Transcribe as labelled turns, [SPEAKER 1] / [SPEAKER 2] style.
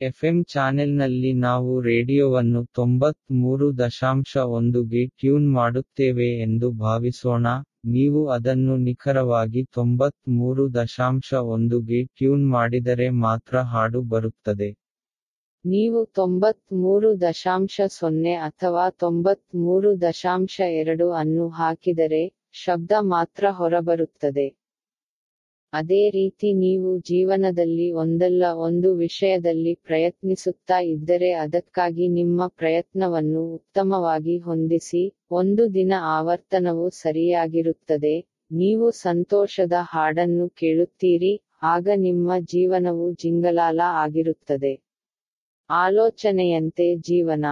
[SPEAKER 1] FM ಚಾನೆಲ್ನಲ್ಲಿ ನಾವು ರೇಡಿಯೋವನ್ನು ತೊಂಬತ್ ಮೂರು ದಶಾಂಶ ಒಂದುಗೆ ಟ್ಯೂನ್ ಮಾಡುತ್ತೇವೆ ಎಂದು ಭಾವಿಸೋಣ. ನೀವು ಅದನ್ನು ನಿಖರವಾಗಿ ತೊಂಬತ್ ಮೂರು ದಶಾಂಶ ಒಂದುಗೆ ಟ್ಯೂನ್ ಮಾಡಿದರೆ ಮಾತ್ರ ಹಾಡು ಬರುತ್ತದೆ.
[SPEAKER 2] ನೀವು ತೊಂಬತ್ ಮೂರು ದಶಾಂಶ ಸೊನ್ನೆ ಅಥವಾ ತೊಂಬತ್ ಮೂರು ದಶಾಂಶ ಎರಡು ಅನ್ನು ಹಾಕಿದರೆ ಶಬ್ದ ಮಾತ್ರ ಹೊರಬರುತ್ತದೆ. ಅದೇ ರೀತಿ ನೀವು ಜೀವನದಲ್ಲಿ ಒಂದಲ್ಲ ಒಂದು ವಿಷಯದಲ್ಲಿ ಪ್ರಯತ್ನಿಸುತ್ತಾ ಇದ್ದರೆ ಅದಕ್ಕಾಗಿ ನಿಮ್ಮ ಪ್ರಯತ್ನವನ್ನು ಉತ್ತಮವಾಗಿ ಹೊಂದಿಸಿ, ಒಂದು ದಿನ ಆವರ್ತನವು ಸರಿಯಾಗಿರುತ್ತದೆ. ನೀವು ಸಂತೋಷದ ಹಾಡನ್ನು ಕೇಳುತ್ತೀರಿ, ಆಗ ನಿಮ್ಮ ಜೀವನವು ಜಿಂಗಲಾಲ ಆಗಿರುತ್ತದೆ. ಆಲೋಚನೆಯಂತೆ ಜೀವನ.